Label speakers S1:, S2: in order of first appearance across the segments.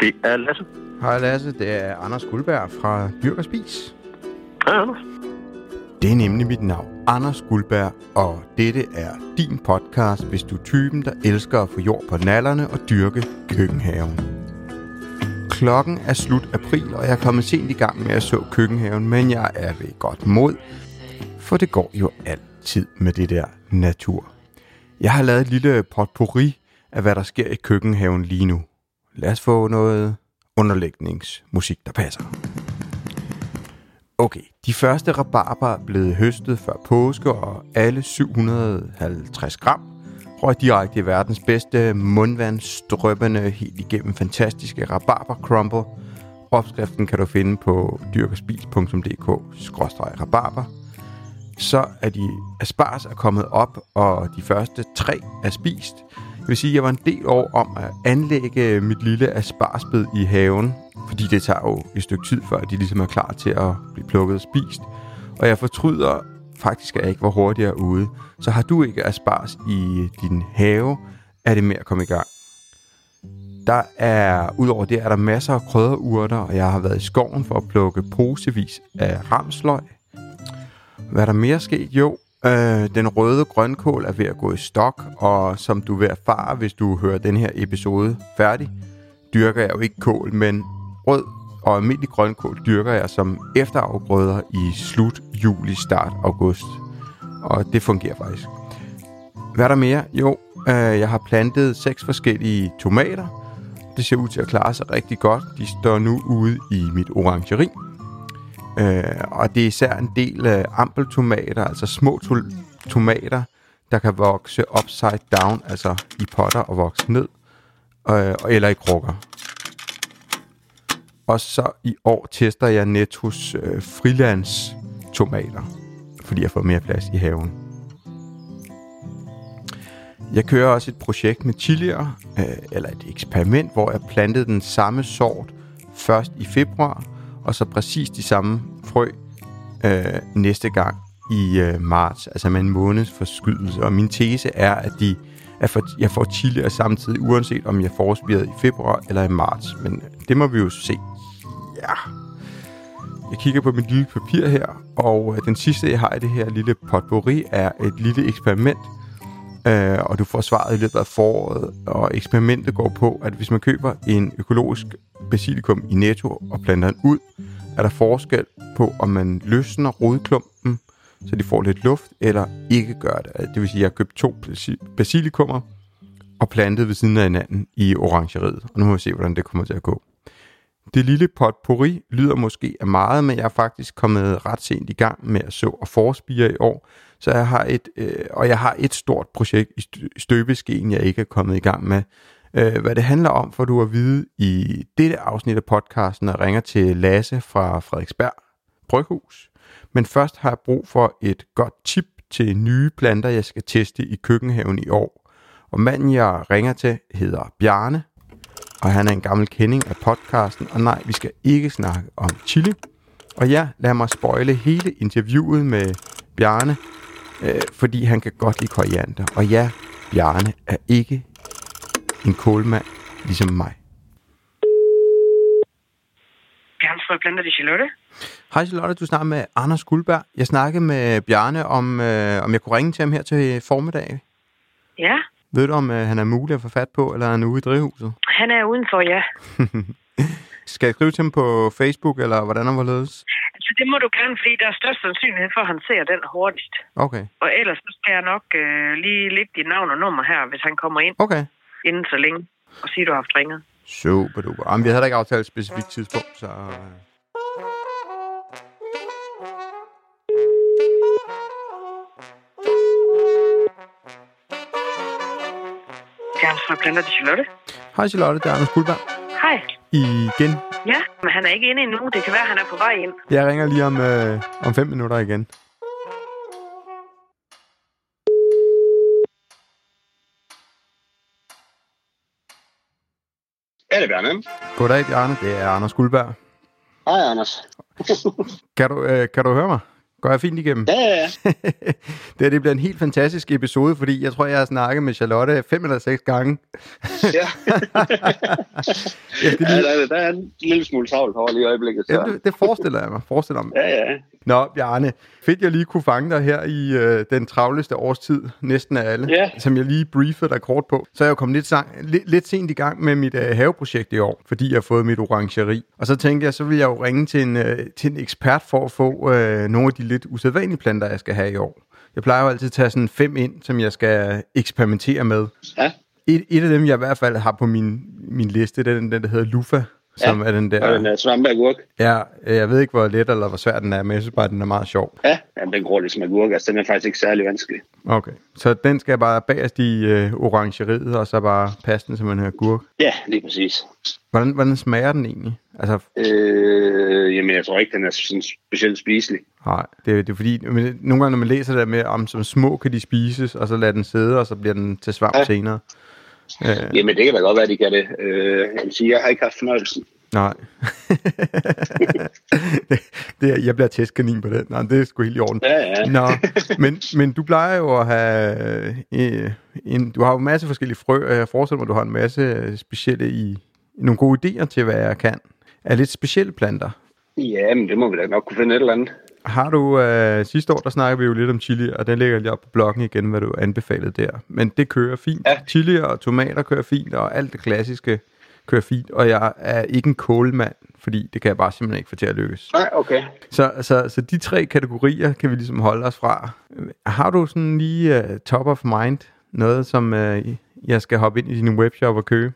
S1: Det er Lasse.
S2: Hej Lasse, det er Anders Guldberg fra Dyrk og Spis.
S1: Hej, Anders.
S2: Det er nemlig mit navn, Anders Guldberg, og dette er din podcast, hvis du er typen, der elsker at få jord på nallerne og dyrke køkkenhaven. Klokken er slut april, og jeg er kommet sent i gang med at så køkkenhaven, men jeg er ved godt mod, for det går jo altid med det der natur. Jeg har lavet et lille potpourri af, hvad der sker i køkkenhaven lige nu. Lad os få noget underlægningsmusik, der passer. Okay, de første rabarber blev høstet før påske, og alle 750 gram røg direkte i verdens bedste mundvandsstrømmende helt igennem fantastiske rabarber crumble. Opskriften kan du finde på dyrkerspis.dk-rabarber. Så er de aspars er kommet op, og de første tre er spist. Det vil sige, at jeg var en del år om at anlægge mit lille asparsbed i haven, fordi det tager jo et stykke tid, før de ligesom er klar til at blive plukket og spist. Og jeg fortryder faktisk, at jeg ikke var hurtigere ude. Så har du ikke aspars i din have, er det med at komme i gang. Der er, udover det, er der masser af krydderurter, og jeg har været i skoven for at plukke posevis af ramsløg. Hvad er der mere sket? Jo, øh, den røde grønkål er ved at gå i stok, og som du vil erfare, hvis du hører den her episode færdig, dyrker jeg jo ikke kål, men rød og almindelig grønkål dyrker jeg som efterafgrøder i slut juli, start august. Og det fungerer faktisk. Hvad er der mere? Jo, øh, jeg har plantet seks forskellige tomater. Det ser ud til at klare sig rigtig godt. De står nu ude i mit orangeri. Øh, og det er især en del øh, ampeltomater, altså små to- tomater, der kan vokse upside down, altså i potter og vokse ned, øh, eller i krukker. Og så i år tester jeg Nettos øh, frilands tomater, fordi jeg får mere plads i haven. Jeg kører også et projekt med chilier, øh, eller et eksperiment, hvor jeg plantede den samme sort først i februar, og så præcis de samme frø øh, næste gang i øh, marts, altså med en måneds forskydelse. Og min tese er, at de at for, jeg får chili og samtidig, uanset om jeg får i februar eller i marts. Men øh, det må vi jo se. Ja. Jeg kigger på mit lille papir her, og øh, den sidste, jeg har i det her lille potpourri, er et lille eksperiment. Øh, og du får svaret i løbet af foråret. Og eksperimentet går på, at hvis man køber en økologisk basilikum i Netto og planter den ud, er der forskel på, om man løsner rodklumpen, så de får lidt luft, eller ikke gør det. Det vil sige, at jeg har købt to basilikummer og plantet ved siden af hinanden i orangeriet. Og nu må vi se, hvordan det kommer til at gå. Det lille potpourri lyder måske af meget, men jeg er faktisk kommet ret sent i gang med at så og forspire i år. Så jeg har et, øh, og jeg har et stort projekt i støbeskeen, jeg ikke er kommet i gang med. Øh, hvad det handler om, får du at vide i dette afsnit af podcasten, og ringer til Lasse fra Frederiksberg Bryghus. Men først har jeg brug for et godt tip til nye planter, jeg skal teste i køkkenhaven i år. Og manden, jeg ringer til, hedder Bjarne, og han er en gammel kending af podcasten. Og nej, vi skal ikke snakke om chili. Og ja, lad mig spoile hele interviewet med Bjarne, øh, fordi han kan godt lide koriander. Og ja, Bjarne er ikke en kålmand ligesom mig.
S3: Bjarne fra Planter de Charlotte.
S2: Hej Charlotte, du snakker med Anders Guldberg. Jeg snakkede med Bjarne om, øh, om jeg kunne ringe til ham her til formiddag.
S3: Ja,
S2: Ved du, om øh, han er mulig at få fat på, eller er han ude i drivhuset?
S3: han er udenfor, ja.
S2: Skal jeg skrive til ham på Facebook, eller hvordan han hvorledes?
S3: Altså, det må du gerne, fordi der er størst sandsynlighed for, at han ser den hurtigst.
S2: Okay,
S3: Og ellers så skal jeg nok øh, lige lægge dit navn og nummer her, hvis han kommer ind
S2: okay.
S3: inden så længe. Og sige, du har haft ringet.
S2: Super duper. Jamen, vi havde da ikke aftalt et specifikt tidspunkt, så... øh,
S3: Bjarne fra Planter de Charlotte.
S2: Hej Charlotte, det er Anders Guldberg.
S3: Hej.
S2: Igen.
S3: Ja, men han er ikke inde endnu. Det kan være, han er på vej ind.
S2: Jeg ringer lige om, øh, om fem minutter igen.
S1: Er det Bjarne?
S2: Goddag, Bjarne. Det er Anders Guldberg.
S4: Hej, Anders.
S2: Kan du, øh, kan du høre mig? Går jeg fint igennem?
S1: Ja, ja, ja.
S2: det, her, det bliver en helt fantastisk episode, fordi jeg tror, jeg har snakket med Charlotte fem eller seks gange.
S1: ja. ja der, der er en lille smule travlt over lige i øjeblikket. Så.
S2: Jamen, det, det forestiller jeg mig. Forestiller mig.
S1: Ja, ja.
S2: Nå, Bjarne, fedt jeg lige kunne fange dig her i øh, den travleste årstid, næsten af alle,
S1: ja.
S2: som jeg lige briefede dig kort på. Så er jeg jo kommet lidt, sang, lidt, lidt sent i gang med mit øh, haveprojekt i år, fordi jeg har fået mit orangeri. Og så tænkte jeg, så vil jeg jo ringe til en, øh, til en ekspert for at få øh, nogle af de lidt usædvanlige planter, jeg skal have i år. Jeg plejer jo altid at tage sådan fem ind, som jeg skal eksperimentere med.
S1: Ja.
S2: Et, et af dem, jeg i hvert fald har på min, min liste, det er den, den der hedder Lufa, som
S1: ja.
S2: er den der...
S1: Og den er svampeagurk.
S2: Ja, jeg ved ikke, hvor let eller hvor svær den er, men jeg synes bare, at den er meget sjov.
S1: Ja, ja den gror ligesom agurk, altså den er faktisk ikke særlig vanskelig.
S2: Okay, så den skal bare bagerst i øh, orangeriet, og så bare passe den som en agurk?
S1: Ja, lige præcis.
S2: Hvordan, hvordan smager den egentlig?
S1: Altså... Øh, jamen, jeg tror ikke, den er sådan specielt spiselig.
S2: Nej, det, det er fordi, men, nogle gange når man læser det med, om som små kan de spises, og så lader den sidde, og så bliver den til svamp ja. senere.
S1: Øh. Jamen, det kan da godt være, de kan det. Øh, jeg vil sige, jeg har ikke haft fornøjelsen.
S2: Nej. det, det, jeg bliver testkanin på det. Nej, det er sgu helt i orden.
S1: Ja, ja.
S2: Nå, men, men du plejer jo at have... Øh, en, du har jo en masse forskellige frø, og jeg forestiller mig, du har en masse specielle i... Nogle gode idéer til, hvad jeg kan. Er lidt specielle planter?
S1: Ja, men det må vi da nok kunne finde et eller andet.
S2: Har du, øh, sidste år, der snakkede vi jo lidt om chili, og den ligger lige op på bloggen igen, hvad du anbefalede der. Men det kører fint.
S1: Ja.
S2: Chili og tomater kører fint, og alt det klassiske kører fint. Og jeg er ikke en kålmand, fordi det kan jeg bare simpelthen ikke få til at lykkes.
S1: Nej, okay.
S2: Så, så, så de tre kategorier kan vi ligesom holde os fra. Har du sådan lige uh, top of mind, noget som uh, jeg skal hoppe ind i din webshop og købe?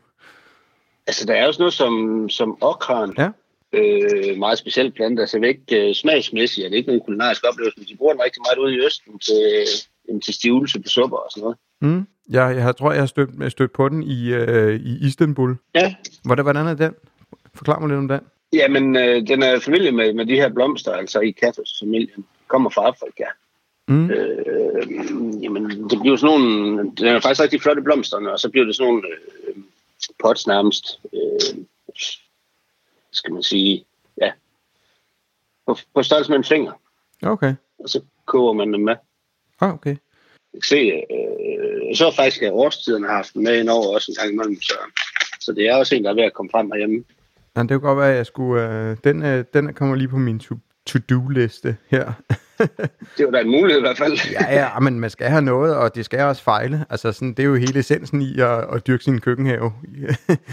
S1: Altså, der er jo sådan noget som, som okran.
S2: Ja
S1: øh, meget speciel plante. Altså ikke øh, smagsmæssigt, er det ikke nogen kulinarisk oplevelse, men de bruger den rigtig meget ude i Østen til, øh, til stivelse på supper og sådan noget.
S2: Mm. Ja, jeg tror, jeg har stødt, stødt på den i, øh, i Istanbul.
S1: Ja.
S2: Hvordan, hvordan er den? Forklar mig lidt om den.
S1: Jamen, øh, den er familie med, med de her blomster, altså i kaffes-familien. Kommer fra Afrika. Mm. Øh, jamen, det bliver sådan nogle... Det er faktisk rigtig flotte blomster, og så bliver det sådan nogle øh, pots nærmest. Øh, skal man sige, ja, på, på størrelse med en finger.
S2: Okay.
S1: Og så koger man dem med.
S2: Ah, okay.
S1: Jeg kan se, øh, så faktisk, at årstiden har haft med ind over også en gang imellem, så, så det er også en, der er ved at komme frem herhjemme.
S2: Ja, det kunne godt være, at jeg skulle... Øh, den, øh, den kommer lige på min to, to-do-liste her.
S1: Det var da en mulighed i hvert fald.
S2: ja, ja, men man skal have noget, og det skal også fejle. Altså, sådan, det er jo hele essensen i at, at dyrke sin køkkenhave.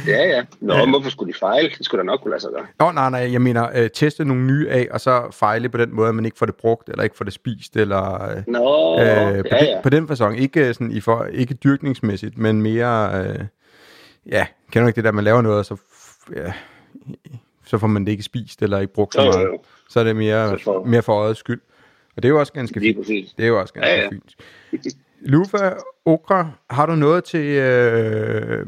S1: ja, ja. Nå, ja. hvorfor skulle de fejle? Det skulle da nok kunne lade sig gøre.
S2: Nå, nej, nej, jeg mener, øh, teste nogle nye af, og så fejle på den måde, at man ikke får det brugt, eller ikke får det spist, eller... Øh,
S1: Nå,
S2: øh,
S1: ja,
S2: på,
S1: ja.
S2: Den, på den fasong. Ikke, sådan, i for, ikke dyrkningsmæssigt, men mere... Øh, ja, kender du ikke det der, man laver noget, og så... Ja, så får man det ikke spist, eller ikke brugt så meget. Jo, jo. Så er det mere, for... mere for øjets skyld. Og det er jo også ganske fint. Det er jo også ganske ja, ja. fint. Lufa, Okra, har du noget til, øh,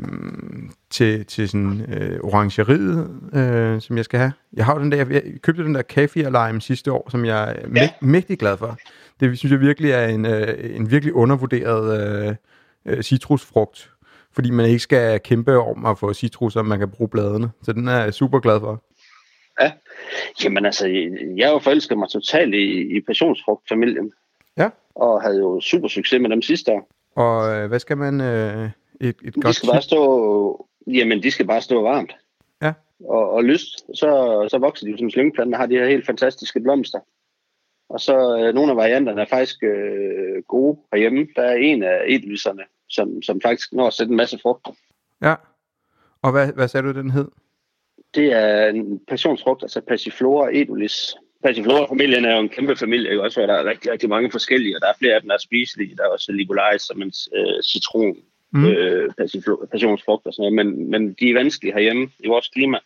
S2: til, til sådan øh, orangeriet, øh, som jeg skal have? Jeg har den der, jeg købte den der kaffe lime sidste år, som jeg er ja. mægtig glad for. Det synes jeg virkelig er en, øh, en virkelig undervurderet øh, citrusfrugt, fordi man ikke skal kæmpe om at få citrusser, man kan bruge bladene. Så den er jeg super glad for.
S1: Ja, jamen altså, jeg jo forelsket mig totalt i, i passionsfrugtfamilien.
S2: Ja.
S1: Og havde jo super succes med dem sidste år.
S2: Og øh, hvad skal man... Øh, et, et
S1: de
S2: godt
S1: skal bare stå... Jamen, de skal bare stå varmt.
S2: Ja.
S1: Og, og lyst. Så, så vokser de jo som slyngeplanter, har de her helt fantastiske blomster. Og så øh, nogle af varianterne er faktisk øh, gode herhjemme. Der er en af edlyserne, som, som faktisk når at sætte en masse frugter.
S2: Ja. Og hvad, hvad sagde du, den hed?
S1: Det er en passionsfrugt, altså Passiflora edulis. Passiflora-familien er jo en kæmpe familie, ikke? også hvor der er rigtig, rigtig mange forskellige, og der er flere af dem, der er spiselige. Der er også Ligularis som en øh, citron, mm. øh, passionsfrugt og sådan noget, men, men de er vanskelige herhjemme i vores klima,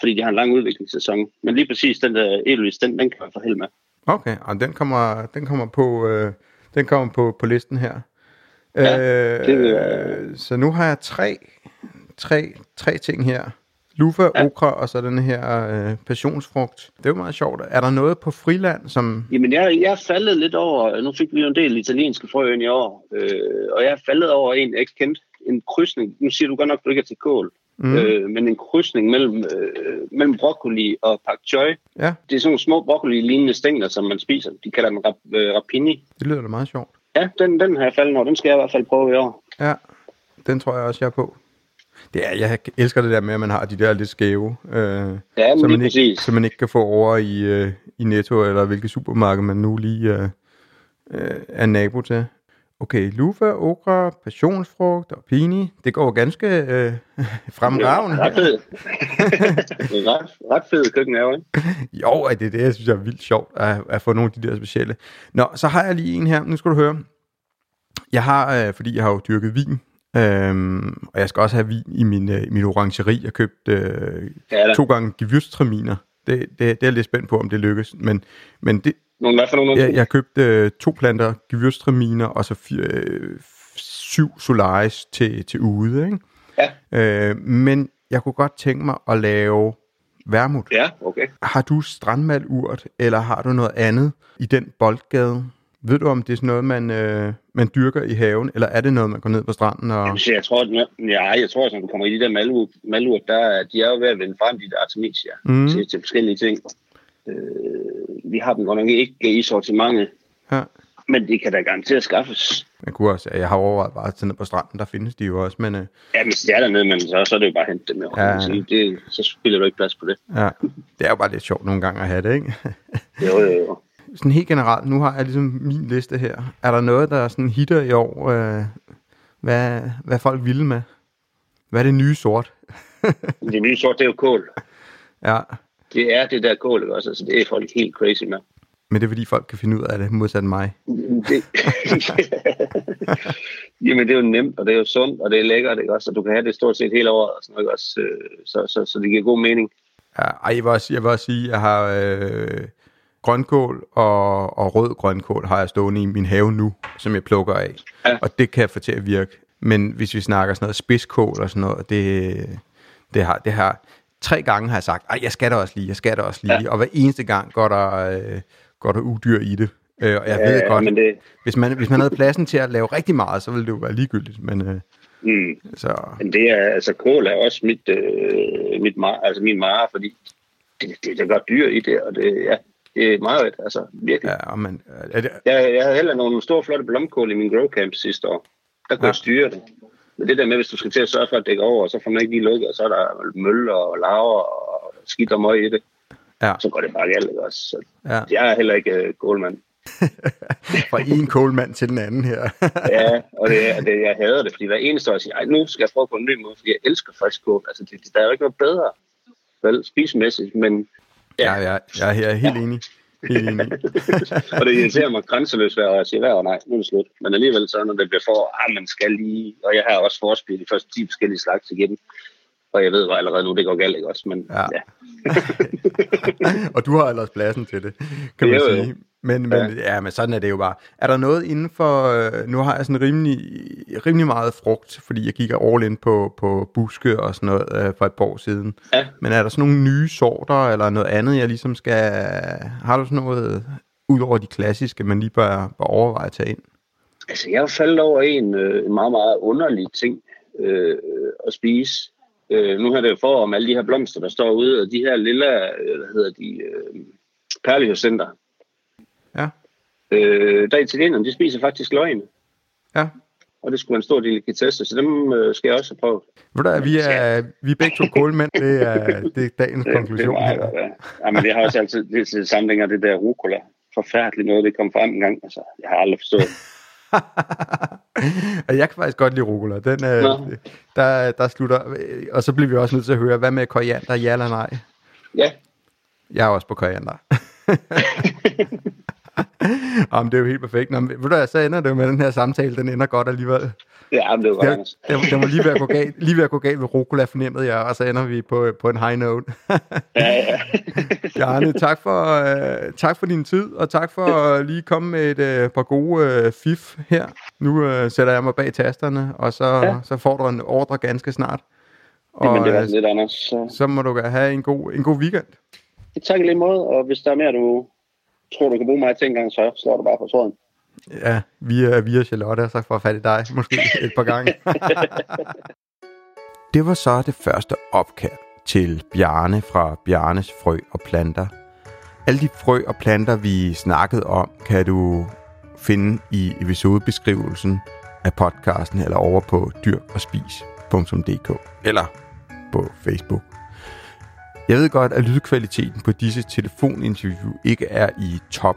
S1: fordi de har en lang udviklingssæson. Men lige præcis den der edulis, den, den kan man få held med.
S2: Okay, og den kommer, den kommer, på, øh, den kommer på, på listen her.
S1: Ja, øh, det er...
S2: Så nu har jeg tre, tre, tre ting her. Lufa, ja. okra og så den her øh, passionsfrugt. Det er jo meget sjovt. Er der noget på friland, som...
S1: Jamen, jeg, jeg faldet lidt over... Nu fik vi jo en del italienske frø i år, øh, og jeg er faldet over en, jeg ikke kendte. En krydsning. Nu siger du godt nok, at du ikke er til kål. mm. øh, men en krydsning mellem, øh, mellem broccoli og pak choi.
S2: Ja.
S1: Det er sådan nogle små broccoli-lignende stængler, som man spiser. De kalder dem rap, øh, rapini.
S2: Det lyder da meget sjovt.
S1: Ja, den, den har jeg faldet over. Den skal jeg i hvert fald prøve i år.
S2: Ja, den tror jeg også, jeg er på. Det er, jeg elsker det der med, at man har de der lidt skæve, øh,
S1: Ja, men
S2: man ikke, så man ikke kan få over i, øh, i Netto, eller hvilket supermarked man nu lige øh, øh, er nabo til. Okay, lufa, okra, passionsfrugt og pini. Det går ganske øh, fremragende.
S1: Ret. Det er ret, ret fed køkken er jo, ikke?
S2: Jo, det er det, jeg synes er vildt sjovt, at, at få nogle af de der specielle. Nå, så har jeg lige en her. Nu skal du høre. Jeg har, øh, fordi jeg har jo dyrket vin, øhm, og jeg skal også have vin i min, øh, min orangeri. Jeg købte øh,
S1: Ja, da.
S2: to gange gewürztraminer. Det, det, det er jeg lidt spændt på, om det lykkes. Men, men det,
S1: Nogle, hvad for nogle?
S2: jeg, jeg købte øh, to planter gewürztraminer, og så fire, øh, syv solaris til, til ude. Ikke?
S1: Ja.
S2: Øh, men jeg kunne godt tænke mig at lave vermut.
S1: Ja, okay.
S2: Har du strandmalurt, eller har du noget andet i den boldgade? Ved du, om det er sådan noget, man, øh, man dyrker i haven, eller er det noget, man går ned på stranden og...
S1: Jamen, så jeg tror, at, ja, jeg tror, at når du kommer i de der malurt, malurt der, er- de er jo ved at vende frem, de der artemisia, mm. til, til forskellige ting. Øh, vi har dem godt nok ikke i sortimentet,
S2: Ja.
S1: men det kan da garanteret skaffes.
S2: Jeg, kunne også, jeg har overvejet bare at ned på stranden, der findes de jo også, men øh,
S1: Ja, hvis det er dernede, men så, så er det jo bare at hente dem. Jo.
S2: Ja.
S1: Det, så spiller du ikke plads på det.
S2: ja, det er jo bare lidt sjovt nogle gange at have det, ikke?
S1: Jo, jo, jo.
S2: Sådan helt generelt, nu har jeg ligesom min liste her. Er der noget, der er sådan hitter i år? Øh, hvad, hvad folk vilde med? Hvad er det nye sort?
S1: Det nye sort, det er jo kål.
S2: Ja,
S1: Det er det der kål, ikke også? Altså, det er folk helt crazy med.
S2: men det er fordi folk kan finde ud af det, modsat mig.
S1: Det... Jamen, det er jo nemt, og det er jo sundt, og det er lækkert, ikke også? Og du kan have det stort set hele året, og sådan noget, ikke også? Øh, Så, så, så det giver god mening.
S2: Ja, ej, jeg vil også, jeg vil også sige, at jeg har øh, grønkål og, og rød grønkål har jeg stående i min have nu, som jeg plukker af.
S1: Ja.
S2: Og det kan jeg få til at virke. Men hvis vi snakker sådan noget spidskål og sådan noget, det, det har, det har tre gange har jeg sagt, ej, jeg skal da også lige, jeg skal da også lige. Ja. Og hver eneste gang går der, øh, går der udyr i det. Øh, og jeg
S1: Ja,
S2: ved godt,
S1: men det-
S2: hvis, man, hvis man havde pladsen til at lave rigtig meget, så ville det jo være ligegyldigt. Men, øh,
S1: Mm.
S2: så,
S1: Men det er, altså, kål er også mit, øh, mit mar, altså min mare, fordi det, det, det gør dyr i det, og det, ja, det er meget ret, altså virkelig.
S2: ja, og man, er det,
S1: Jeg, jeg havde heller nogle store, flotte blomkål i min grow camp sidste år. Der kunne
S2: Ja.
S1: jeg styre det. Men det der med, hvis du skal til at sørge for at dække over, så får man ikke lige lukket, og så er der møller og laver og skidt og møg i det.
S2: ja,
S1: Så går det bare galt, ikke også? Så
S2: ja,
S1: jeg er heller ikke uh, kålmand.
S2: fra en kålmand til den anden her.
S1: Ja, og det, er- det, jeg hader det, fordi hver eneste år siger, Ej, nu skal jeg prøve på en ny måde, fordi jeg elsker frisk kål. Altså, det, der er jo ikke noget bedre, vel, spismæssigt, men
S2: Ja, ja, jeg, jeg er helt enig. Helt enig.
S1: og det irriterer mig grænseløst, hver år jeg siger, hver år, nej, nu er det slut. Men alligevel så, når det bliver for, ah, man skal lige, og jeg har også forspillet de første 10 forskellige slags igen. Og jeg ved bare allerede nu, det går galt, ikke også? Men
S2: Ja.
S1: ja, ja.
S2: og du har ellers pladsen til det, kan man
S1: Jo, jo.
S2: Men, men, ja. ja, men sådan er det jo bare. Er der noget inden for... Øh, nu har jeg sådan rimelig, rimelig meget frugt, fordi jeg gik all in på, på buske og sådan noget øh, for et par år siden.
S1: Ja.
S2: Men er der sådan nogle nye sorter, eller noget andet, jeg ligesom skal... Har du sådan noget, ud over de klassiske, man lige bør, bør overveje at tage ind?
S1: Altså, jeg faldet over en, øh, en meget, meget underlig ting øh, at spise. Øh, nu har det jo for om alle de her blomster, der står ude, og de her lille, øh, hvad hedder de, øh, perlehuscenter. Øh, der er italienerne, de spiser faktisk løgene.
S2: Ja.
S1: Og det skulle være en stor delikatesse, så dem øh, skal jeg også have prøvet.
S2: Ved du, vi er, vi er begge to kålmænd, det er, det er dagens konklusion
S1: det,
S2: her.
S1: det, ja. ja, men det har også altid det til sammenhænger det der rucola. Forfærdeligt noget, det kom frem en gang. Altså, jeg har aldrig forstået.
S2: Og jeg kan faktisk godt lide rucola. Den, øh,
S1: Nå.
S2: der, der slutter. Og så bliver vi også nødt til at høre, hvad med koriander, ja eller nej?
S1: Ja,
S2: Jeg er også på koriander. Jamen, det er jo helt perfekt. Nå, men ved du hvad, så ender det jo med den her samtale. Den ender godt alligevel.
S1: ja men det var
S2: Det,
S1: godt.
S2: det, det må lige være gå galt, lige ved at gå galt ved rucola, fornemmede jeg, og så ender vi på, på en high note.
S1: Ja, ja.
S2: Bjarne, tak for, øh, tak for din tid, og tak for at lige komme med et øh, par gode øh, fif her. Nu øh, sætter jeg mig bag tasterne, og så, ja. Så får du en ordre ganske snart.
S1: Jamen,
S2: Og
S1: det var
S2: øh,
S1: lidt, Anders. Så,
S2: så må du have en god, en god weekend.
S1: tak i lige måde, og hvis der er mere, du tror, du kan bruge mig til en gang, så slår du bare på tråden.
S2: Ja, via, via Charlotte, og så får fat i dig måske et par gange. Det var så det første opkald til Bjarne fra Bjarnes Frø og Planter. Alle de frø og planter, vi snakkede om, kan du finde i episodebeskrivelsen af podcasten eller over på dyrkogspis.dk eller på Facebook. Jeg ved godt, at lydkvaliteten på disse telefoninterview ikke er i top,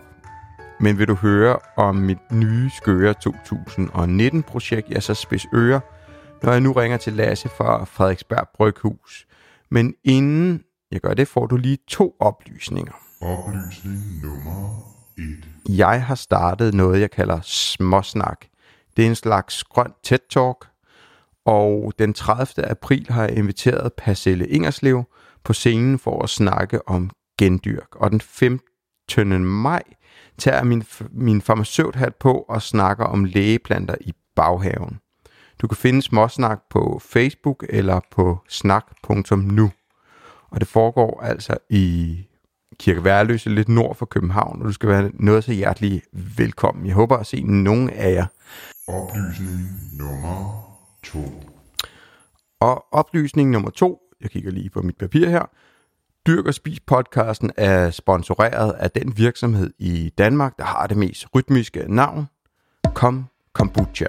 S2: men vil du høre om mit nye Skøre 2019-projekt, jeg så spids øre, når jeg nu ringer til Lasse fra Frederiksberg Bryghus. Men inden jeg gør det, får du lige to oplysninger.
S4: Oplysning nummer 1.
S2: Jeg har startet noget, jeg kalder småsnak. Det er en slags grøn TED-talk, og den 30. april har jeg inviteret Pacelle Ingerslev på scenen for at snakke om gendyrk. Og den 15. maj tager jeg min, min farmaceuthat på og snakker om lægeplanter i baghaven. Du kan finde Småsnak på Facebook eller på snak.nu. Og det foregår altså i Kirke Værløse, lidt nord for København, og du skal være noget så hjertelig velkommen. Jeg håber at se nogen af jer.
S4: Oplysning nummer 2.
S2: Og oplysning nummer to, jeg kigger lige på mit papir her. Dyrk og Spis podcasten er sponsoreret af den virksomhed i Danmark, der har det mest rytmiske navn, Kom Kombucha.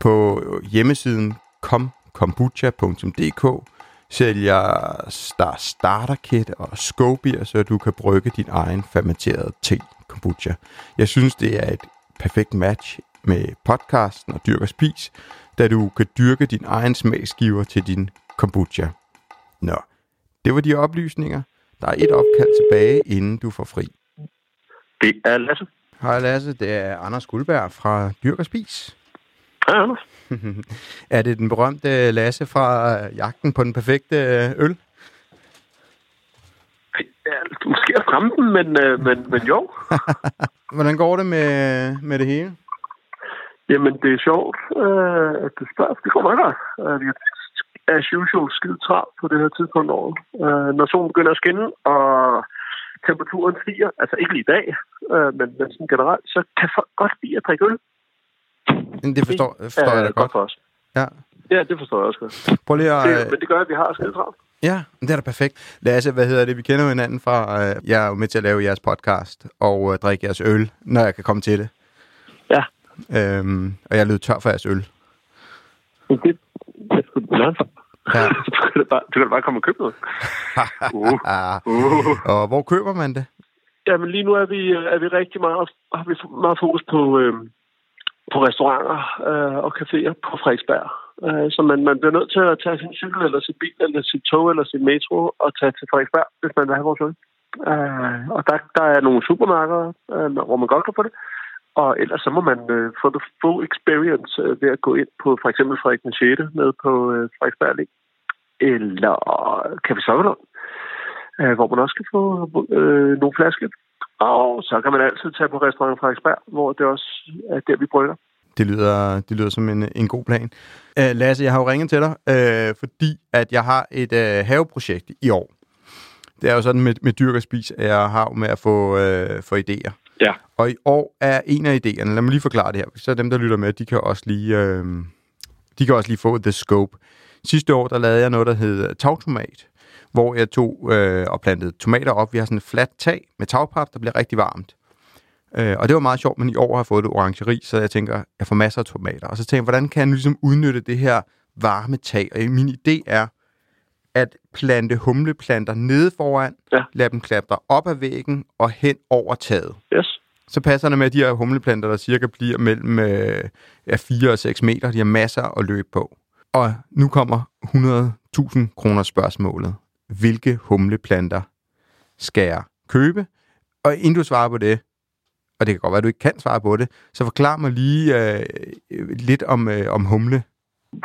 S2: På hjemmesiden komkombucha.dk sælger der starterkit og skobier, så du kan brygge din egen fermenterede te kombucha. Jeg synes, det er et perfekt match med podcasten og Dyrk og Spis, da du kan dyrke din egen smagsgiver til din kombucha. Nå, det var de oplysninger. Der er et opkald tilbage, inden du får fri.
S5: Det er Lasse.
S2: Hej Lasse, det er Anders Guldberg fra Dyrk og Spis.
S5: Hej, Anders.
S2: er det den berømte Lasse fra jagten på den perfekte øl?
S5: Ja, måske at fremme den, men, øh, men, men jo.
S2: Hvordan går det med, med det hele?
S5: Jamen, det er sjovt, øh, at du spørger. Det går meget godt. Øh, vi er as usual skide travlt på det her tidspunkt over. Øh, når solen begynder at skinne, og temperaturen stiger, altså ikke lige i dag, øh, men, men sådan generelt, så kan folk godt lide at drikke øl.
S2: Det forstår, forstår
S5: er
S2: jeg da godt.
S5: for os.
S2: Ja.
S5: Ja, det forstår jeg også godt.
S2: Prøv lige at...
S5: Det, men det gør, at vi har skide travlt.
S2: Ja, det er da perfekt. Lasse, hvad hedder det? Vi kender jo hinanden fra... Øh, jeg er jo med til at lave jeres podcast og øh, drikke jeres øl, når jeg kan komme til det.
S5: Ja.
S2: Øhm, og jeg lød tør for jeres øl.
S5: Det, det skulle du lære for.
S2: Ja.
S5: du, kan da bare, du kan da bare komme og købe noget. uh. Uh.
S2: og hvor køber man det?
S5: Jamen lige nu er vi, er vi rigtig meget, har vi meget fokus på, øh, på restauranter øh, og caféer på Frederiksberg. Øh, så man, man bliver nødt til at tage sin cykel, eller sin bil, eller sit tog, eller sin metro og tage til Frederiksberg, hvis man vil have vores øl. Øh, og der, der er nogle supermarkeder, øh, hvor man godt kan få det. Og ellers så må man øh, få the full experience øh, ved at gå ind på for eksempel Frederik den 6. nede på øh, Frederiksberg Allé. Eller Café Sokkerlund, øh, hvor man også kan få øh, nogle flasker. Og så kan man altid tage på restaurant Frederiksberg, hvor det også er der, vi brygger.
S2: Det lyder, det lyder som en, en god plan. Uh, Lasse, jeg har jo ringet til dig, uh, fordi at jeg har et uh, haveprojekt i år. Det er jo sådan med, med dyrk og spis, at jeg har med at få, uh, få idéer.
S5: Ja.
S2: Og i år er en af idéerne, lad mig lige forklare det her, så dem, der lytter med, de kan også lige, øh, de kan også lige få the scope. Sidste år, der lavede jeg noget, der hed tagtomat, hvor jeg tog øh, og plantede tomater op. Vi har sådan et fladt tag med tagpap, der bliver rigtig varmt. Øh, og det var meget sjovt, men i år har jeg fået det orangeri, så jeg tænker, jeg får masser af tomater. Og så tænker jeg, hvordan kan jeg nu ligesom udnytte det her varme tag? Og min idé er, at plante humleplanter nede foran,
S5: Ja.
S2: lade dem klatre op ad væggen og hen over taget.
S5: Yes.
S2: Så passer det med, at de her humleplanter, der cirka bliver mellem øh, ja, 4 og 6 meter, de har masser at løbe på. Og nu kommer 100.000 kroner spørgsmålet. Hvilke humleplanter skal jeg købe? Og inden du svarer på det, og det kan godt være, at du ikke kan svare på det, så forklar mig lige øh, lidt om, øh, om humle.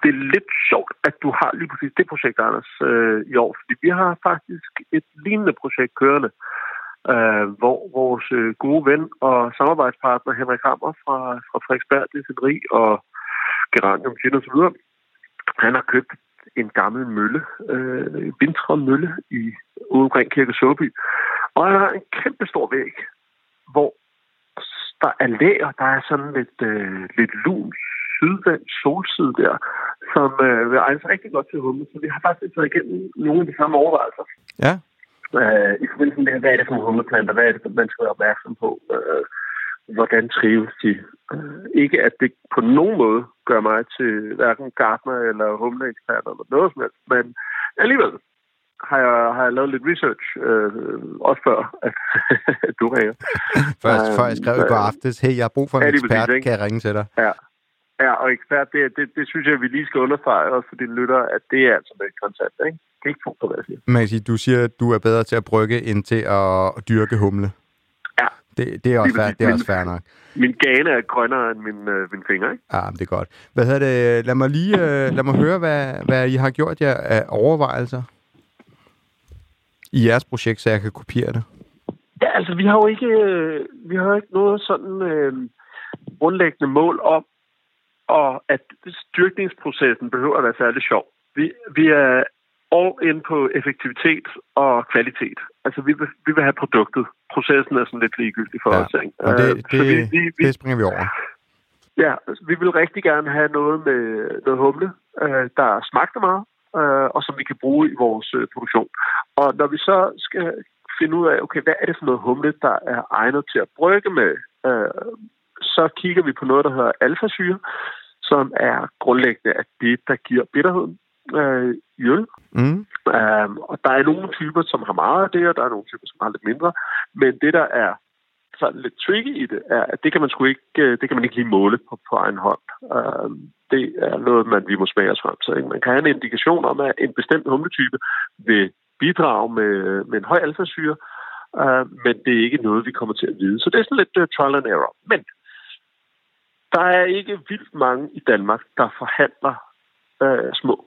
S5: Det er lidt sjovt, at du har lige præcis det projekt, Anders, øh, i år. Fordi vi har faktisk et lignende projekt kørende, øh, hvor vores øh, gode ven og samarbejdspartner Henrik Hammer fra, fra Frederiksberg Destilleri og Geranium Gin og så videre, han har købt en gammel mølle, øh, Vintre Mølle, i, ude omkring Kirke Søby. Og han har en kæmpe stor væg, hvor der er læger, der er sådan lidt, øh, lidt lus, sydvendt solside der, som øh, vil egne sig rigtig godt til humle. Så vi har faktisk været igennem nogle af de samme overvejelser.
S2: Ja.
S5: Øh, I forbindelse med, hvad er det for nogle humleplanter? Hvad er det, man skal være opmærksom på? Øh, hvordan trives de? Øh, ikke at det på nogen måde gør mig til hverken gartner eller humleekspert eller noget som helst, men alligevel har jeg, har jeg lavet lidt research, øh, også før, at, du ringer.
S2: Før, før jeg skrev i går
S5: Øh,
S2: aftes, hey, jeg har brug for en
S5: Ja,
S2: ekspert,
S5: præcis,
S2: kan jeg ringe til dig?
S5: Ja. Ja, og ekspert, det, det, det synes jeg, vi lige skal understrege også for dine lytter, at det er altså lidt kontant, ikke? Det er ikke på, hvad jeg siger.
S2: Man kan sige, du siger, at du er bedre til at brygge, end til at dyrke humle.
S5: Ja.
S2: Det, det er også fair, det er
S5: Men-
S2: også fair nok.
S5: Min gane er grønnere end min, øh, min finger, ikke?
S2: Ja, det er godt. Hvad hedder det? Lad mig lige øh, lad mig høre, hvad, hvad I har gjort jer af overvejelser i jeres projekt, så jeg kan kopiere det.
S5: Ja, altså, vi har jo ikke, øh, vi har jo ikke noget sådan øh, grundlæggende mål om, og at styrkningsprocessen behøver at være særlig sjov. Vi, vi er all in på effektivitet og kvalitet. Altså, vi vil, vi vil have produktet. Processen er sådan lidt ligegyldig for
S2: Ja,
S5: os. Ikke?
S2: Og det,
S5: Øh, så vi,
S2: det,
S5: vi, vi,
S2: det springer vi over.
S5: Ja, altså, vi vil rigtig gerne have noget med noget humle, øh, der smagter meget, øh, og som vi kan bruge i vores produktion. Og når vi så skal finde ud af, okay, hvad er det for noget humle, der er egnet til at brygge med, så kigger vi på noget, der hedder alfasyre, som er grundlæggende at det, der giver bitterheden øh, i øl.
S2: Mm.
S5: Um, og der er nogle typer, som har meget af det, og der er nogle typer, som har lidt mindre. Men det, der er sådan lidt tricky i det, er, at det kan man sgu ikke, øh, det kan man ikke lige måle på, på egen hånd. Um, det er noget, man vi må smage os frem til. Ikke? Man kan have en indikation om, at en bestemt humletype vil bidrage med, med en høj alfasyre, uh, men det er ikke noget, vi kommer til at vide. Så det er sådan lidt uh, trial and error. Men der er ikke vildt mange i Danmark, der forhandler øh, små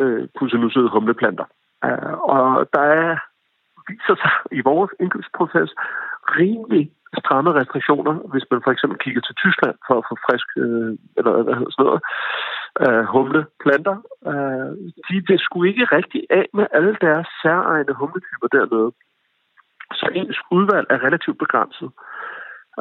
S5: øh, pussenussede humleplanter. Øh, og der er, viser sig i vores indkøbsproces rimelig stramme restriktioner, hvis man for eksempel kigger til Tyskland for at få frisk, øh, eller hvad hedder sådan noget, øh, humleplanter. Øh, de vil sgu ikke rigtig af med alle deres særegne humletyper dernede. Så ens udvalg er relativt begrænset.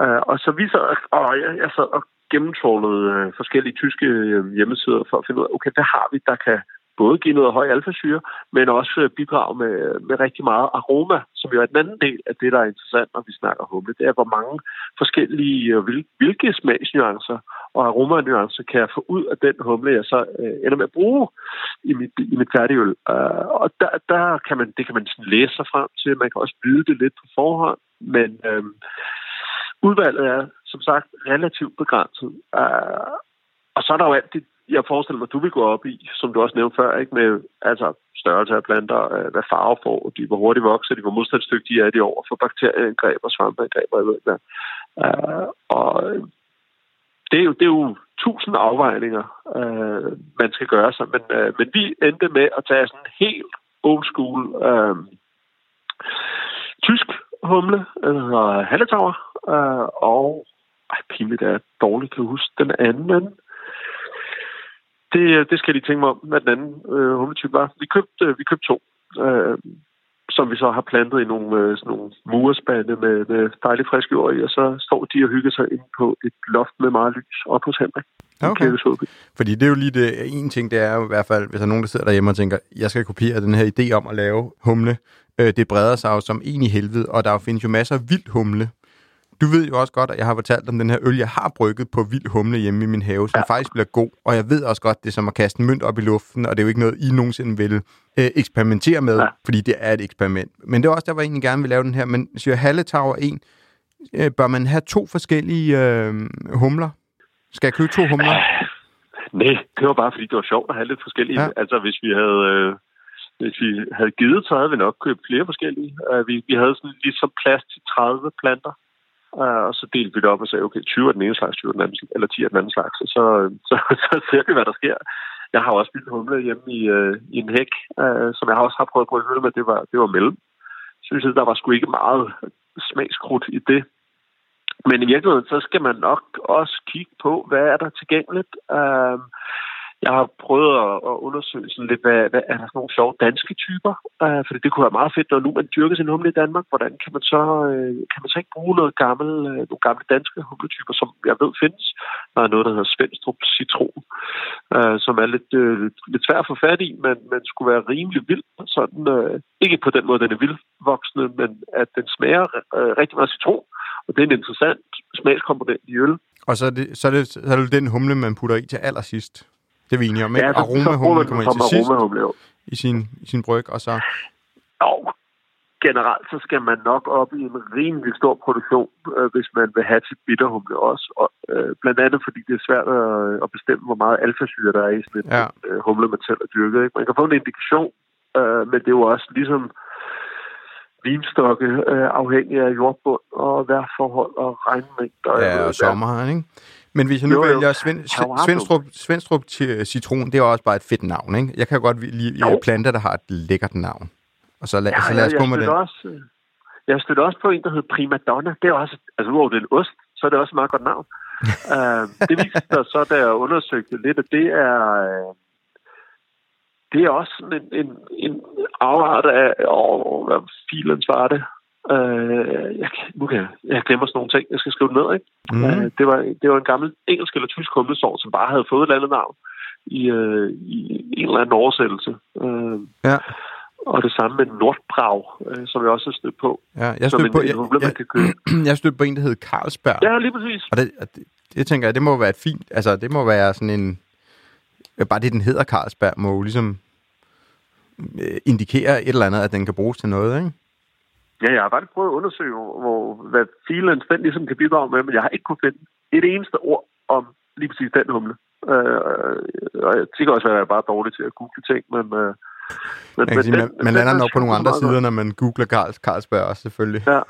S5: Øh, og så viser, og jeg, jeg sad og gennemtrålet øh, forskellige tyske øh, hjemmesider for at finde ud af, okay, hvad har vi, der kan både give noget høj alfasyre, men også øh, bidrage med, med rigtig meget aroma, som jo er den anden del af det, der er interessant, når vi snakker humle. Det er, hvor mange forskellige, øh, hvilke smagsnuancer og aromanuancer kan jeg få ud af den humle, jeg så øh, ender med at bruge i mit, i mit færdigøl. Uh, og der, der kan man, det kan man sådan læse sig frem til. Man kan også vide det lidt på forhånd, men øh, udvalget er, som sagt, relativt begrænset. Uh, og så er der jo alt det, jeg forestiller mig, du vil gå op i, som du også nævnte før, ikke med altså, størrelse af planter, uh, hvad farve får de, hvor hurtigt vokser de, hvor modstandsdygtige er de over for bakterieangreb og svampeangreb, og jeg ved hvad. Uh, og det er, jo, det er jo tusind afvejninger, uh, man skal gøre sig, men, uh, men vi endte med at tage sådan en helt old school uh, tysk humle, eller Halletauer, uh, og ej, pinligt er jeg dårligt kan huske den anden, det, det skal jeg lige tænke mig om, hvad den anden øh, humletype var. Vi købte, øh, vi købte to, øh, som vi så har plantet i nogle, øh, sådan nogle murespande med, med dejlig frisk jord i, og så står de og hygger sig ind på et loft med meget lys op hos Henrik.
S2: Okay. Fordi det er jo lige det, en ting, det er jo i hvert fald, hvis der er nogen, der sidder derhjemme og tænker, jeg skal kopiere den her idé om at lave humle. Øh, det breder sig jo som en i helvede, og der findes jo masser af vild humle. Du ved jo også godt, at jeg har fortalt om den her øl, jeg har brygget på vild humle hjemme i min have, som ja. faktisk bliver god. Og jeg ved også godt, det er som at kaste en mønt op i luften, og det er jo ikke noget, I nogensinde vil øh, eksperimentere med, ja. Fordi det er et eksperiment. Men det er også der, hvor jeg egentlig gerne vil lave den her. Men siger Halle Tower 1, øh, bør man have to forskellige øh, humler? Skal jeg købe to humler?
S5: Nej, det var bare fordi, det var sjovt at have lidt forskellige.
S2: Ja.
S5: Altså, hvis vi havde... Øh, hvis vi havde givet, så havde vi nok købt flere forskellige. Uh, vi, vi havde sådan ligesom plads til 30 planter. Øh, og så delte vi det op og sagde, okay, 20 er den ene slags, 20 er den anden, eller 10 er den anden slags. Og så, øh, så, så ser vi, hvad der sker. Jeg har også vildt humle hjemme i, øh, i en hæk, øh, som jeg har også har prøvet at brygge øl med. Det var, det var mellem. Så Synes jeg, der var sgu ikke meget smagskrudt i det. Men i virkeligheden, så skal man nok også kigge på, hvad er der tilgængeligt. Øh, jeg har prøvet at, undersøge sådan lidt, hvad, hvad er der sådan nogle sjove danske typer? Uh, fordi det kunne være meget fedt, når nu man dyrker sin humle i Danmark. Hvordan kan man så, uh, kan man så ikke bruge noget gammel, uh, nogle gamle danske humletyper, som jeg ved findes? Der er noget, der hedder Svendstrup Citron, uh, som er lidt, uh, lidt, lidt svært at få fat i, men man skulle være rimelig vild. Sådan, uh, ikke på den måde, den er vildvoksende, men at den smager uh, rigtig meget citron. Og det er en interessant smagskomponent i øl.
S2: Og så er, det, så, er det, så er det den humle, man putter i til allersidst. Det er vi enige om, ikke?
S5: Ja, så- så bruger
S2: Aromahumle
S5: man
S2: kommer ind til sidst
S5: jo.
S2: i sin, i sin bryg, og så...
S5: Og generelt så skal man nok op i en rimelig stor produktion, øh, hvis man vil have til bitterhumle også. Og, øh, blandt andet fordi det er svært at, at bestemme, hvor meget alfasyre der er i sådan en
S2: Ja.
S5: øh, humle, man selv har dyrket. Ikke? Man kan få en indikation, øh, men det er jo også ligesom vinstokke øh, afhængig af jordbund og vejrforhold og regnmængder.
S2: Ja, og sommeren, ikke? Men hvis jeg nu
S5: Jo, jo.
S2: vælger Svend. Svendstrup, Svendstrup til citron, det er også bare et fedt navn, ikke? Jeg kan godt lide
S5: Jo.
S2: planter, der har et lækkert navn. Og så lad,
S5: Ja,
S2: så lad os
S5: jeg,
S2: gå med den.
S5: også, øh, jeg støtter også på en, der hedder Prima Donna. Det er også, altså udover den ost, så er det også et meget godt navn. uh, det viste sig så, da jeg undersøgte lidt, at det er, øh, det er også sådan en, en, en afart af, åh, hvad filens var det? Uh, jeg, nu kan jeg, jeg glemmer sådan nogle ting. Jeg skal skrive det ned, ikke?
S2: Mm.
S5: Uh, det, var, det var en gammel engelsk eller tysk humlesort, som bare havde fået et andet navn i, uh, i en eller anden oversættelse. Uh,
S2: Ja,
S5: og det samme med Nordbrag, øh, som jeg også har stødt på.
S2: ja. Jeg stødte på,
S5: en
S2: jeg,
S5: humle,
S2: jeg,
S5: kan købe.
S2: jeg stødte på en, der hed Carlsberg.
S5: Ja, lige præcis.
S2: Og det, det, det tænker jeg, det må være et fint... Altså, det må være sådan en... Bare det, den hedder Carlsberg, må jo ligesom øh, indikere et eller andet, at den kan bruges til noget, ikke?
S5: Ja, jeg har bare prøvet at undersøge, hvor, hvad filens den ligesom kan bidrage med, men jeg har ikke kunnet finde et eneste ord om lige præcis den humle. Øh, og jeg tænker også, at jeg er bare dårlig til at google ting, men... Øh, men,
S2: Man, sige, man, man
S5: den
S2: lander
S5: er
S2: nok på nogle andre sider, når man googler Carls, Carlsberg også, selvfølgelig.
S5: Ja.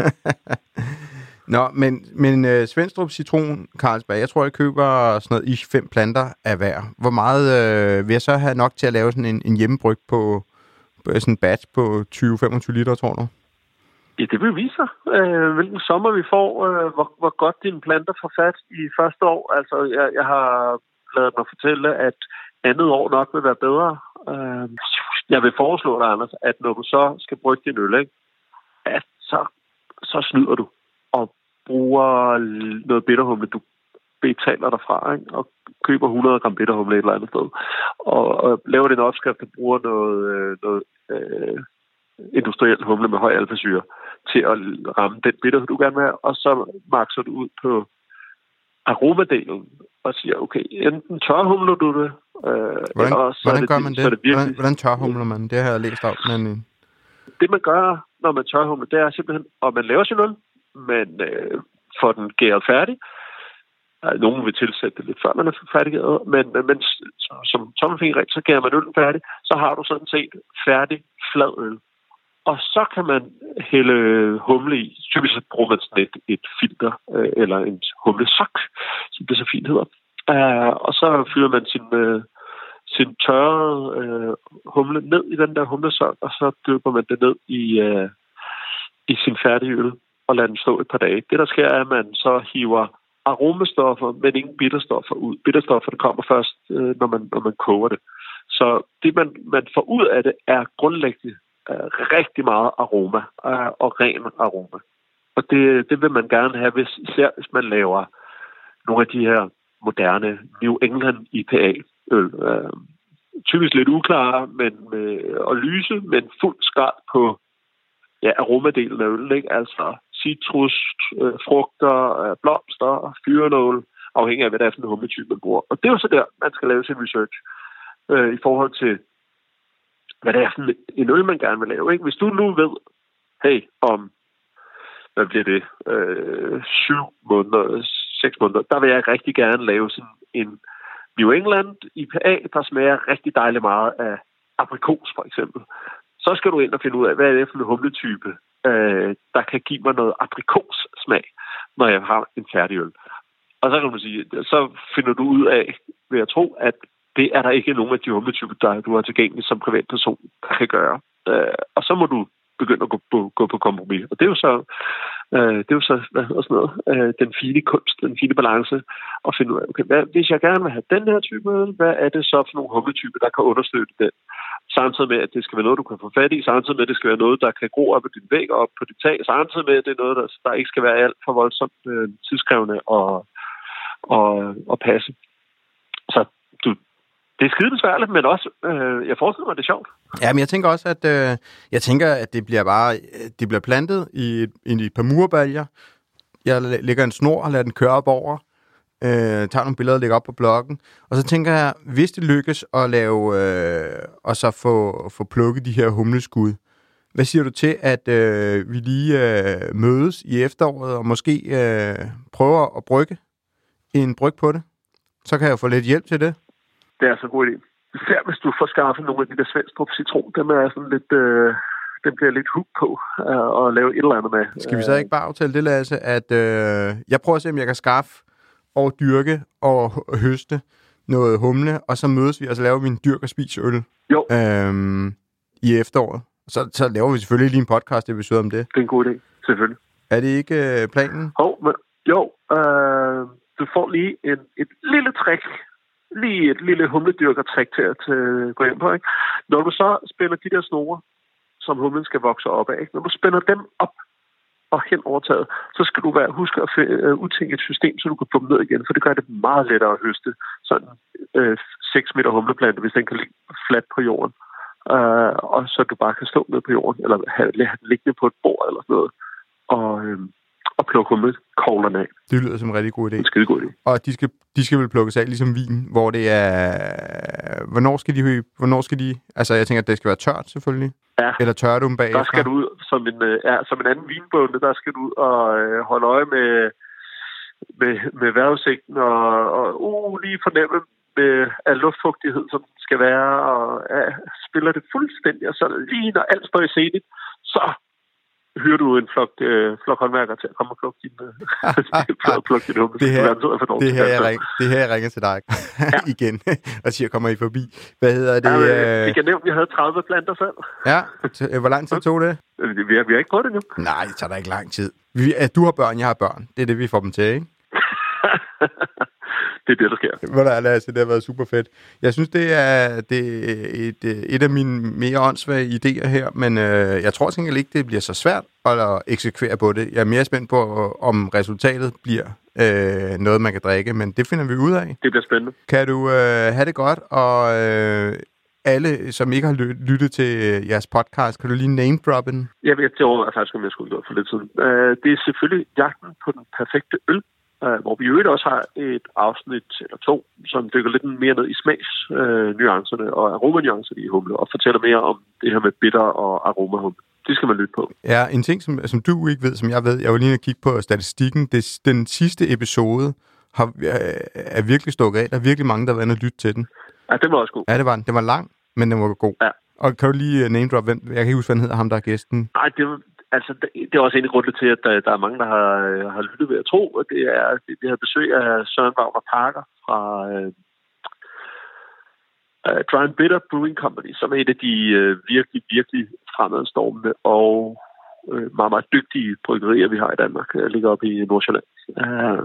S2: Nå, men, men uh, Svendstrup Citron Carlsberg, jeg tror, jeg køber sådan noget i fem planter af hver. Hvor meget øh, vil jeg så have nok til at lave sådan en, en hjemmebryg på, på sådan en batch på 20-25 liter, tror du?
S5: Ja, det vil vise sig, øh, hvilken sommer vi får, øh, hvor, hvor godt dine planter får fat i første år. Altså, jeg, jeg har lavet mig fortælle, at andet år nok vil være bedre. Øh, jeg vil foreslå dig, Anders, at når du så skal brygge din øl, ikke, at så, så snyder du og bruger noget bitterhumle, du betaler dig fra, ikke? og køber 100 gram bitterhumle et eller andet sted, og, og laver din opskrift, der bruger noget, øh, noget øh, industriel humle med høj alfasyre til at ramme den bitter, du gerne vil have, og så makser du ud på aromadelen og siger, okay, enten tørhumler du det, øh,
S2: Hvordan,
S5: eller så
S2: hvordan
S5: det,
S2: gør man
S5: så er
S2: det?
S5: det virkelig,
S2: Hvordan, hvordan tørhumler man? Det har jeg læst om, men... øh,
S5: det man gør, når man tørhumler, det er simpelthen, at man laver sin øl, men øh, får den gæret færdig. Øh, Nogen vil tilsætte det lidt før man er færdiggæret, men, men, men så- som tommelfingerregel, så gærer man øllen færdig, så har du sådan set færdig flad øl. Og så kan man hælde humle i. Typisk så bruger man sådan et, et filter, øh, eller en humlesok, som det så fint hedder. Øh, og så fylder man sin, øh, sin tørrede øh, humle ned i den der humlesok, og så dypper man det ned i, øh, i sin færdige øl og lader den stå et par dage. Det, der sker, er, at man så hiver aromastoffer, men ingen bitterstoffer ud. Bitterstoffer, kommer først, øh, når, man, når man koger det. Så det, man, man får ud af det, er grundlæggende øh, rigtig meget aroma øh, og ren aroma. Og det, det vil man gerne have, hvis, især hvis man laver nogle af de her moderne New England IPA-øl. Øh, øh, typisk lidt uklare men med, og lyse, men fuld skrald på ja, aromadelen af øl. Ikke? Altså citrus, øh, frugter, øh, blomster, fyrenål, afhængig af, hvad det er for en humletype, man bruger. Og det er jo så der, man skal lave sin research øh, i forhold til, hvad det er for en øl, man gerne vil lave. Ikke? Hvis du nu ved, hey, om, hvad bliver det, øh, syv måneder, seks måneder, der vil jeg rigtig gerne lave sådan en New England IPA, der smager rigtig dejligt meget af aprikos, for eksempel. Så skal du ind og finde ud af, hvad er det for en humletype, øh, der kan give mig noget aprikos-smag, når jeg har en færdig øl. Og så kan man sige, så finder du ud af, vil jeg tro, at det er der ikke nogen af de humletyper, der du har tilgængeligt som privatperson, der kan gøre. Øh, og så må du begynde at gå på, gå på kompromis. Og det er jo så, øh, det er jo så hvad hedder sådan noget, øh, den fine kunst, den fine balance, at finde ud af, okay, hvad, hvis jeg gerne vil have den her type øl, hvad er det så for nogle humletyper, der kan understøtte den? Samtidig med, at det skal være noget, du kan få fat i, samtidig med, at det skal være noget, der kan gro op på din væg og op på dit tag, samtidig med, at det er noget, der, der ikke skal være alt for voldsomt øh, tidskrævende og, og, og passe. Det er skide besværligt, men også, øh, jeg forestiller mig, at det er sjovt.
S2: Ja, men jeg tænker også, at øh, jeg tænker, at det bliver bare det bliver plantet i, i et par murbaljer. Jeg lægger en snor og lader den køre op over. Øh, tager nogle billeder og lægger op på bloggen. Og så tænker jeg, hvis det lykkes at lave, øh, og så få, få plukket de her humleskud, hvad siger du til, at øh, vi lige øh, mødes i efteråret og måske øh, prøver at brygge en bryg på det? Så kan jeg få lidt hjælp til det.
S5: Det er så en god idé. Især hvis du får skaffet nogle af de der Svendstrup citron, dem er sådan lidt... Øh, dem bliver lidt hook på øh, og lave et eller andet med.
S2: Skal vi så ikke bare aftale det, Lasse, at øh, jeg prøver at se, om jeg kan skaffe og dyrke og hø- høste noget humle, og så mødes vi, og så laver vi en dyrk og spis øl
S5: Jo,
S2: øhm, i efteråret. Så, så laver vi selvfølgelig lige en podcast-episode om det.
S5: det er en god idé, selvfølgelig.
S2: Er det ikke øh, planen?
S5: Hov, men jo, øh, du får lige en, et lille trick, lige et lille humledyrkertræk til at øh, gå ind på. Ikke? Når du så spænder de der snore, som humlen skal vokse op af, ikke? når du spænder dem op og hen overtaget, så skal du være, huske at øh, udtænke et system, så du kan få dem ned igen, for det gør det meget lettere at høste sådan øh, 6 meter humleplante, hvis den kan ligge fladt på jorden. Øh, og så du bare kan stå ned på jorden, eller have, have den liggende på et bord eller sådan noget, og, øh, og plukke humlekoglerne af.
S2: Det lyder som en rigtig god idé.
S5: Det en skide god idé.
S2: Og de skal, de skal vel plukkes af, ligesom vin, hvor det er... Hvornår skal de... Hvornår skal de... Altså, jeg tænker, at det skal være tørt, selvfølgelig.
S5: Ja.
S2: Eller tørre du dem bagefter.
S5: Der skal du ud som en, øh, ja, som en anden vinbonde, der skal du ud og øh, holde øje med, med, med vejrudsigten og, og uh, lige fornemme med af luftfugtighed, som den skal være, og ja, spiller det fuldstændig, og så lige når alt står i scenen, så hyrer du en flok, øh, flok håndværkere til at komme og plukke din, plukke din humle.
S2: Det her-
S5: er
S2: Det her, jeg
S5: det.
S2: ring, det her, jeg ringer til dig igen og siger, kommer I forbi? Hvad hedder det?
S5: Ja,
S2: øh,
S5: vi kan nævne, at vi havde 30 planter selv.
S2: Ja, øh, hvor lang tid tog det?
S5: Øh, Vi har, vi har ikke prøvet det endnu.
S2: Nej, det tager da ikke lang tid. Vi, at du har børn, jeg har børn. Det er det, vi får dem til, ikke?
S5: Det er det, der sker.
S2: Hvor der er, Lasse, det har været super fedt. Jeg synes, det er, det er et, øh, et af mine mere åndssvage idéer her, men øh, jeg tror tænker ikke, det bliver så svært at eksekvere på det. Jeg er mere spændt på, om resultatet bliver øh, noget, man kan drikke, men det finder vi ud af.
S5: Det bliver spændende.
S2: Kan du øh, have det godt, og øh, alle, som ikke har ly- lyttet til øh, jeres podcast, kan du lige name-droppe den?
S5: Jeg ved, det overvejede faktisk, om jeg skulle gøre for lidt siden. Uh, det er selvfølgelig jagten på den perfekte øl, uh, hvor vi øvrigt også har et afsnit eller to, som dykker lidt mere ned i smagsnuancerne uh, og aromanuancerne i humle, og fortæller mere om det her med bitter og aromahumle. Det skal man lytte på.
S2: Ja, en ting, som, som du ikke ved, som jeg ved, jeg var lige og kigge på statistikken, det, den sidste episode har, øh, er virkelig stukket af. Der er virkelig mange, der har været og lytte til den.
S5: Ja, det var også god.
S2: Ja, det var den. Den var lang, men den var god.
S5: Ja.
S2: Og kan du lige name drop, hvem, jeg kan ikke huske, hvad han hedder, ham der er gæsten.
S5: Nej, det, var- altså, det, er også en af grundene til, at der, der er mange, der har, øh, har lyttet ved at tro, at det er, at vi har besøg af Søren Wagner Parker fra øh, uh, Dry and Bitter Brewing Company, som er et af de øh, virkelig, virkelig fremadstormende og øh, meget, meget dygtige bryggerier, vi har i Danmark. der ligger oppe i Nordsjælland. Øh,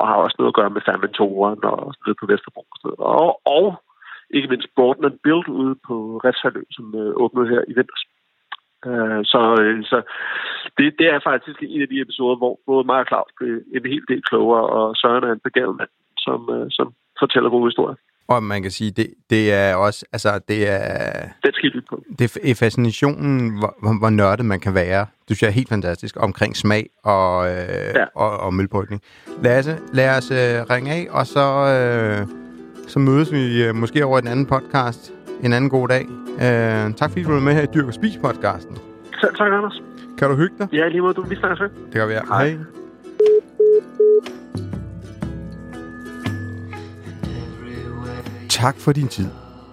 S5: og har også noget at gøre med fermentoren og sådan noget på Vesterbro. Og, sådan noget. og, og ikke mindst Broughton and Build ude på Refshalø, som øh, åbnede her i vinters. Uh, så øh, så det, det er faktisk en af de episoder, hvor både mig og Claus blev en hel del klogere, og Søren er en begavet mand, som, uh, som fortæller gode historier.
S2: Og man kan sige, det, det er også, altså, det er,
S5: Den skal I lytte på.
S2: det er fascinationen, hvor, hvor, nørdet man kan være. Det synes jeg er helt fantastisk, omkring smag og, øh. Ja. og, og mølbrygning. Lasse, lad os øh, ringe af, og så, øh, så mødes vi øh, måske over i den anden podcast en anden god dag. Øh, tak fordi du var med her i Dyrk og Spis podcasten.
S5: Selv tak, Anders.
S2: Kan du hygge dig?
S5: Ja, lige måde, du vi snakkes ved.
S2: Det kan være.
S5: Hej.
S2: Hej. Tak for din tid.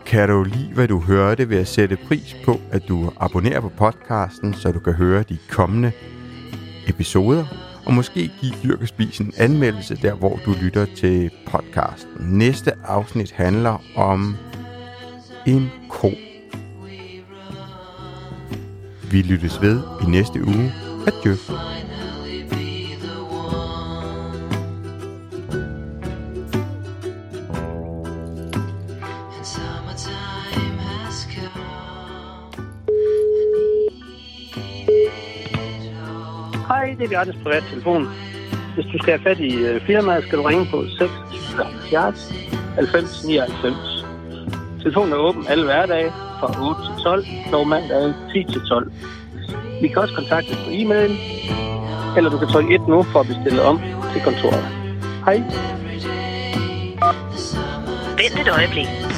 S2: Kan du lide, hvad du hørte, vil jeg sætte pris på, at du abonnerer på podcasten, så du kan høre de kommende episoder, og måske give Dyrk og Spis en anmeldelse der, hvor du lytter til podcasten. Næste afsnit handler om en ko.
S6: Vi lyttes ved i næste uge. Adieu.
S1: Hej, det er Bjartes privat telefon. Hvis du skal have fat i øh, firmaet, skal du ringe på 76 90 99. Telefonen er åben alle hverdage fra 8 til 12, dog mandag 10 til 12. Vi kan også kontakte på e-mail, eller du kan trykke 1 nu for at bestille om til kontoret. Hej.
S3: Vent et øjeblik.